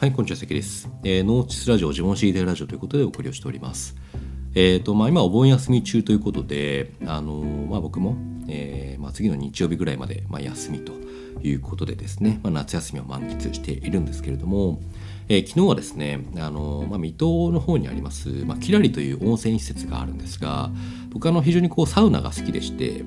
はい、こんにちは、関です。えー、ノーチスラジオ、自問 CD ラジオということでお送りをしております。えーとまあ、今、お盆休み中ということで、あのー、まあ、僕も、えーまあ、次の日曜日ぐらいまで、まあ、休みということでですね、まあ、夏休みを満喫しているんですけれども、えー、昨日はですね、あのー、まあ、水戸の方にあります、まあ、キラリという温泉施設があるんですが、僕あの非常にこうサウナが好きでして、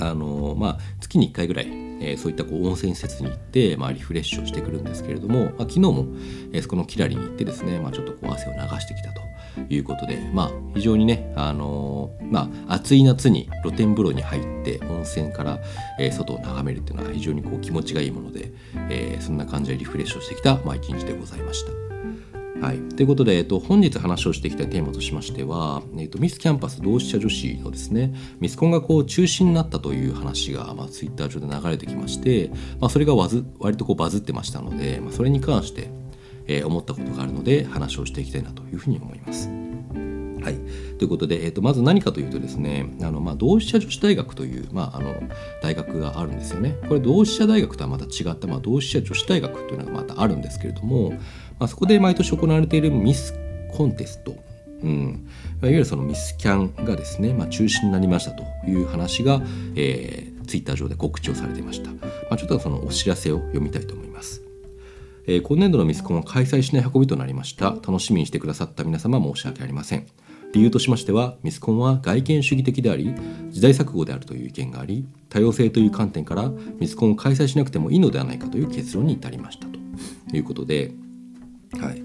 あのまあ、月に1回ぐらいえー、そういったこう温泉施設に行って、まあ、リフレッシュをしてくるんですけれども、まあ、昨日も、えー、そこのキラリに行ってですね、まあ、ちょっとこう汗を流してきたということで、まあ、非常にね、あのー、まあ、暑い夏に露天風呂に入って温泉から、えー、外を眺めるっていうのは非常にこう気持ちがいいもので、えー、そんな感じでリフレッシュをしてきた、まあ、一日でございました。はい、ということで、えっと、本日話をしていきたいテーマとしましては、えっと、ミスキャンパス同志社女子のですねミスコンがこう中止になったという話が、まあ、ツイッター上で流れてきまして、まあ、それがわず割とこうバズってましたので、まあ、それに関して、えー、思ったことがあるので話をしていきたいなというふうに思います。はい、ということで、えー、とまず何かというとですねあの、まあ、同志社女子大学という、まあ、あの大学があるんですよね。これ同志社大学とはまた違った、まあ、同志社女子大学というのがまたあるんですけれども、まあ、そこで毎年行われているミスコンテスト。うん、いわゆるそのミスキャンがですね、まあ、中止になりましたという話が、えー、ツイッター上で告知をされていました、まあ、ちょっとそのお知らせを読みたいと思います、えー、今年度のミスコンは開催しない運びとなりました。楽しみにしてくださった皆様申し訳ありません。理由としましてはミスコンは外見主義的であり時代錯誤であるという意見があり多様性という観点からミスコンを開催しなくてもいいのではないかという結論に至りましたということではい。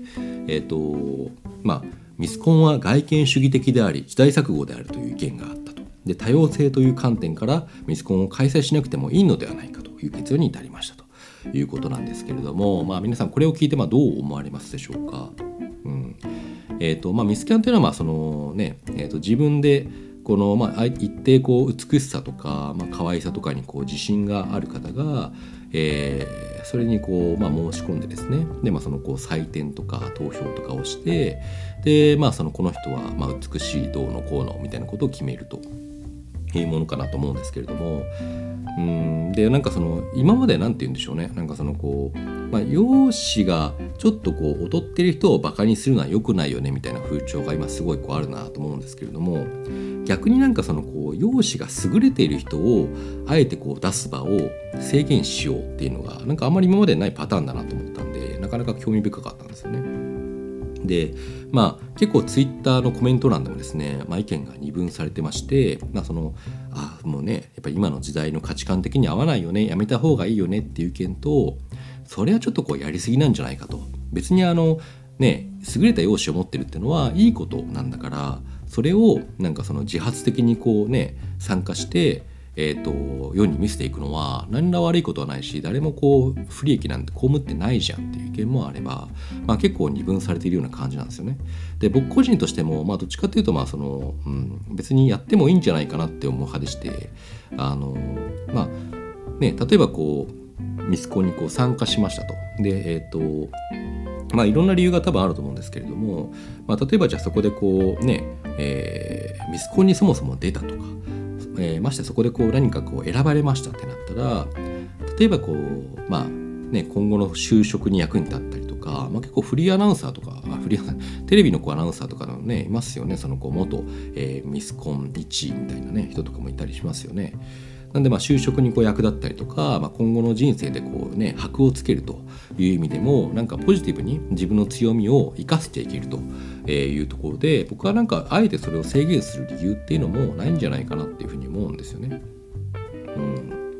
えーとまあ、ミスコンは外見主義的であり時代錯誤であるという意見があったと。で多様性という観点からミスコンを開催しなくてもいいのではないかという結論に至りましたと。いうことなんですけれども、まあ、皆さんこれを聞いてまあどう思われますでしょうか？うん。えーとまあ、ミスキャンというのはまあその、ねえー、と自分でこの、まあ、一定こう美しさとか、まあ可愛さとかにこう自信がある方が、えー、それにこう、まあ、申し込んでですね。で、まあ、そのこう採点とか投票とかをしてで、まあ、そのこの人はまあ美しいどうのこうのみたいなことを決めると。いうものかなと思うんですけれどもうんでなんかその今まで何て言うんでしょうねなんかそのこう、まあ、容姿がちょっとこう劣ってる人をバカにするのは良くないよねみたいな風潮が今すごいこうあるなと思うんですけれども逆になんかそのこう容姿が優れている人をあえてこう出す場を制限しようっていうのがなんかあんまり今までないパターンだなと思ったんでなかなか興味深かったんですよね。でまあ結構ツイッターのコメント欄でもですね、まあ、意見が二分されてまして、まあ、そのあもうねやっぱり今の時代の価値観的に合わないよねやめた方がいいよねっていう意見とそれはちょっとこうやりすぎなんじゃないかと。別にあのね優れた容姿を持ってるっていうのはいいことなんだからそれをなんかその自発的にこうね参加してえーと、世に見せていくのは何ら悪いことはないし誰もこう不利益なんて被ってないじゃんっていう意見もあれば、まあ、結構二分されているような感じなんですよね。で僕個人としても、まあ、どっちかというとまあその、うん、別にやってもいいんじゃないかなって思う派でしてあのまあね例えばこうミスコンにこう参加しましたと。でえっ、ー、とまあいろんな理由が多分あると思うんですけれども、まあ、例えばじゃあそこでこうね、えー、ミスコンにそもそも出たとかえー、ましてそこでこう何かこう選ばれましたってなったら例えばこうまあね今後の就職に役に立ったりとか、まあ、結構フリーアナウンサーとかフリー テレビのこうアナウンサーとかのねいますよねそのこう元、えー、ミスコン1みたいなね人とかもいたりしますよね。なんでまあ就職にこう役立ったりとか、まあ、今後の人生でこうね箔をつけるという意味でもなんかポジティブに自分の強みを生かしていけるというところで僕はなんかあえてそれを制限する理由っていうのもないんじゃないかなっていうふうに思うんですよね。うん、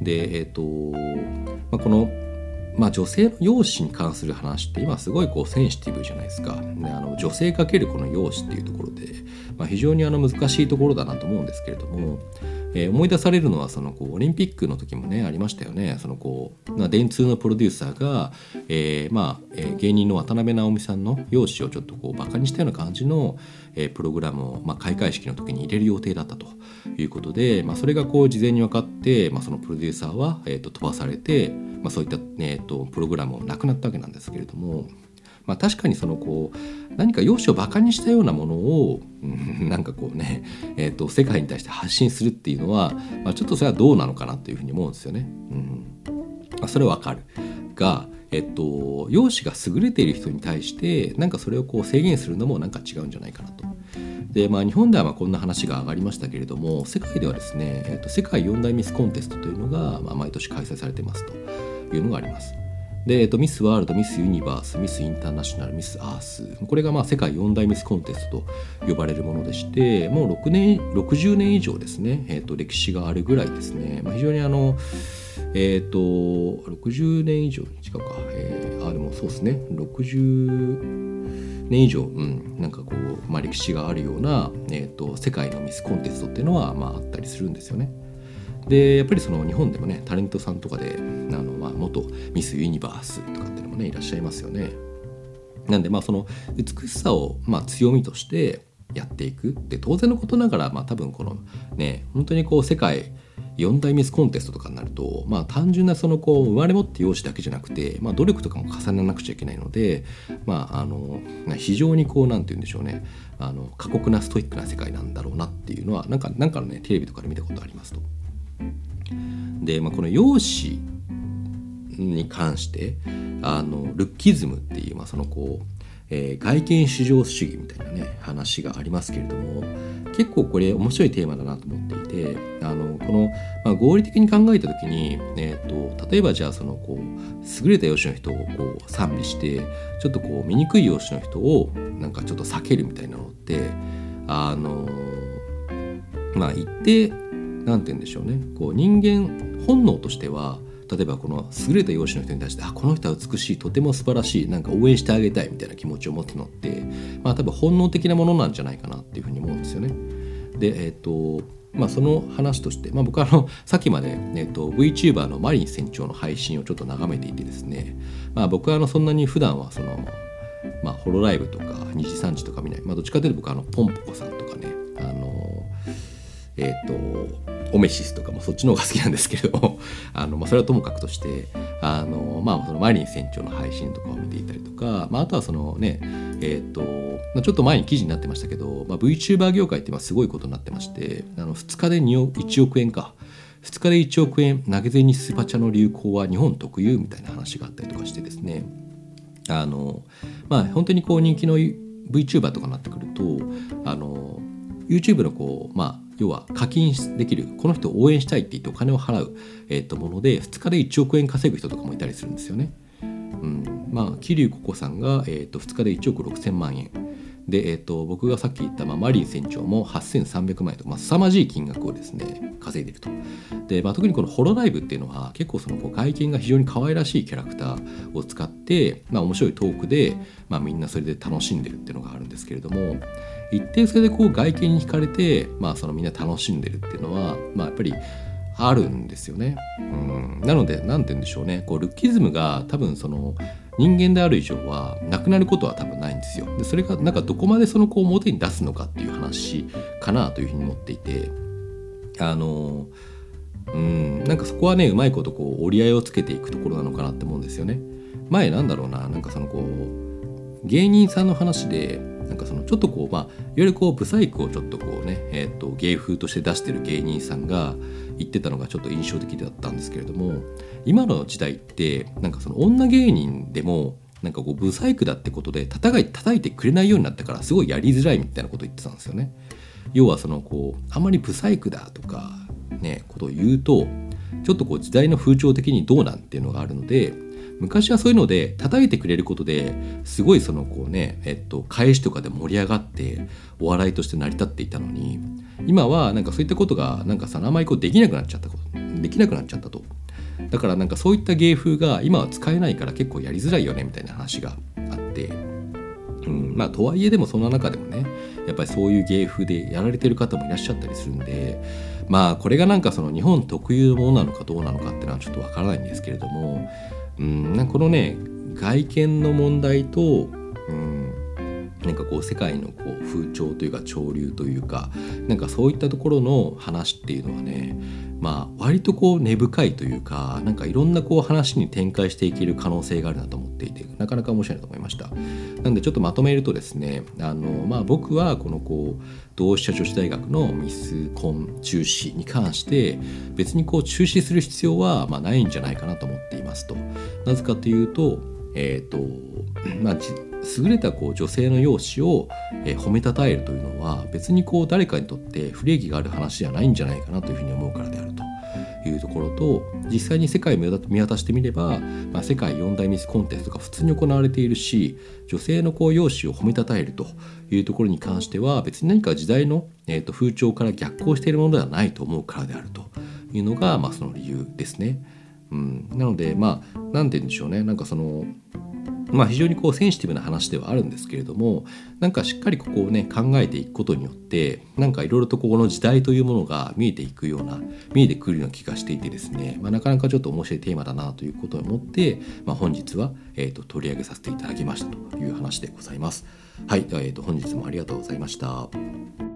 でえっ、ー、と、まあ、このまあ、女性の容姿に関する話って今すごいこうセンシティブじゃないですか。であの女性かけるこの容姿っていうところで、まあ、非常にあの難しいところだなと思うんですけれども、えー、思い出されるのはそのこうオリンピックの時もねありましたよねそのこう、まあ、電通のプロデューサーが、えーまあえー、芸人の渡辺直美さんの容姿をちょっとこうバカにしたような感じの、えー、プログラムを、まあ、開会式の時に入れる予定だったということで、まあ、それがこう事前に分かって、まあ、そのプロデューサーは、えー、と飛ばされて、まあ、そういった、えー、とプログラムもなくなったわけなんですけれども。まあ、確かにそのこう何か容姿をバカにしたようなものを、うん、なんかこうね、えーと、世界に対して発信するっていうのは、まあ、ちょっとそれはどうなのかなというふうに思うんですよね。うんまあ、それはわかるが、えっと、容姿が優れている人に対してなんかそれをこう制限するのもなんか違うんじゃないかなと。でまあ、日本ではまあこんな話が上がりましたけれども世界ではですね、えっと、世界四大ミスコンテストというのが、まあ、毎年開催されてますというのがあります。で、えっと、ミスワールド、ミスユニバース、ミスインターナショナル、ミスアース。これがまあ世界四大ミスコンテストと呼ばれるものでして、もう6年、60年以上ですね、えっと、歴史があるぐらいですね、まあ、非常にあの、えっ、ー、と、60年以上違うか、えー、あ、でもそうですね、60年以上、うん、なんかこう、まあ、歴史があるような、えーと、世界のミスコンテストっていうのは、まあ、あったりするんですよね。でやっぱりその日本でもねタレントさんとかであの、まあ、元ミスユニバースとかっていうのもねいらっしゃいますよね。なんでまあその美しさをまあ強みとしてやっていくで当然のことながらまあ多分このね本当にこう世界4大ミスコンテストとかになると、まあ、単純なそのこう生まれ持って容姿だけじゃなくて、まあ、努力とかも重ねなくちゃいけないので、まあ、あの非常にこうなんて言うんでしょうねあの過酷なストイックな世界なんだろうなっていうのはなんかなんかのねテレビとかで見たことありますと。で、まあ、この容姿に関してあのルッキズムっていう、まあ、そのこうえー、外見至上主義みたいなね話がありますけれども結構これ面白いテーマだなと思っていてあのこの、まあ、合理的に考えた時に、えーと、例えばじゃあそのこう優れた容姿の人をこう賛美してちょっとこう醜い容姿の人をなんかちょっと避けるみたいなのってあのまあ一定なんて言うんでしょうね。こう人間本能としては例えばこの優れた容姿の人に対してあこの人は美しいとても素晴らしいなんか応援してあげたいみたいな気持ちを持つのってまあ多分本能的なものなんじゃないかなっていうふうに思うんですよね。でえっ、ー、とまあ、その話として、まあ、僕はあのさっきまで、えーと、VTuber のマリン船長の配信をちょっと眺めていてですね、まあ、僕はあのそんなに普段はその、まあ、ホロライブとか2時3時とか見ない、まあ、どっちかというと僕はあのポンポコさんとかねあのえっ、ー、とオメシスとかもそっちの方が好きなんですけれども あの、まあ、それはともかくとしてあの、まあ、そのマリン船長の配信とかを見ていたりとか、まあ、あとはそのねえっ、ー、と、まあ、ちょっと前に記事になってましたけど、まあ、VTuber 業界って今すごいことになってましてあの2日で2億1億円か。2日で1億円投げ銭スパチャの流行は日本特有みたいな話があったりとかしてですね。あのまあ本当にこう人気の VTuber とかになってくるとあの YouTube のこうまあ要は課金できるこの人を応援したいって言ってお金を払う、えー、ともので2日で1億円稼ぐ人とかもいたりするんですよね。うん、まあ桐生ココさんが、えー、と2日で1億6,000万円で、えー、と僕がさっき言った、まあ、マリン船長も8300万円と、まあ、凄まじい金額をですね稼いでると。で、まあ、特にこのホロライブっていうのは結構そのこう外見が非常に可愛らしいキャラクターを使って、まあ、面白いトークで、まあ、みんなそれで楽しんでるっていうのがあるんですけれども一定それでこう外見に惹かれて、まあ、そのみんな楽しんでるっていうのは、まあ、やっぱりあるんですよね。うん、なので何て言うんでしょうねこうルッキズムが多分その人間である以上はなくなることは多分ないんですよ。でそれがなんかどこまでその子を表に出すのかっていう話かなというふうに思っていてあのうんなんかそこはねうまいことこう折り合いをつけていくところなのかなって思うんですよね。前なんだろうななんかそのこう芸人さんの話でなんかそのちょっとこうまあいわゆるこうブサイクをちょっとこうね、えー、と芸風として出してる芸人さんが言ってたのがちょっと印象的だったんですけれども今の時代ってなんかその女芸人でもなんかこうブサイクだってことで叩い叩いてくれないようになったからすごいやりづらいみたいなことを言ってたんですよね。要はそのこうあまりブサイクだとかねことを言うとちょっとこう時代の風潮的にどうなんっていうのがあるので昔はそういうので叩いてくれることですごいそのこうね、えっと、返しとかで盛り上がってお笑いとして成り立っていたのに今はなんかそういったことがなんかさあまりこうできなくなっちゃったことできなくなっちゃったと。だからなんかそういった芸風が今は使えないから結構やりづらいよねみたいな話があって、うん、まあとはいえでもそんな中でもねやっぱりそういう芸風でやられてる方もいらっしゃったりするんでまあこれがなんかその日本特有のものなのかどうなのかっていうのはちょっとわからないんですけれどもうん、このね外見の問題と、うん、なんかこう世界のこう風潮というか潮流というかなんかそういったところの話っていうのはねまあ割とこう根深いというかなんかいろんなこう話に展開していける可能性があるなと思っていてなかなか面白いなと思いましたなんでちょっとまとめるとですねあのまあ僕はこのこう同志社女子大学のミスコン中止に関して別にこう中止する必要はまあないんじゃないかなと思っていますとなぜかというとえっ、ー、とまあ優れたこう女性の容姿を、え褒めたたえるというのは別にこう誰かにとって不利益がある話じゃないんじゃないかなというふうに思うからであると。いうところと実際に世界を見渡してみれば、まあ、世界四大ミスコンテストが普通に行われているし女性のこう容姿を褒めたたえるというところに関しては別に何か時代の、えー、と風潮から逆行しているものではないと思うからであるというのが、まあ、その理由ですね。うん、なのでまあ何て言うんでしょうねなんかそのまあ、非常にこうセンシティブな話ではあるんですけれどもなんかしっかりここをね考えていくことによってなんかいろいろとここの時代というものが見えていくような見えてくるような気がしていてですね、まあ、なかなかちょっと面白いテーマだなということを思って、まあ、本日は、えーと、取り上げさせていただきましたという話でございます。はい、えーと、と本日もありがとうございました。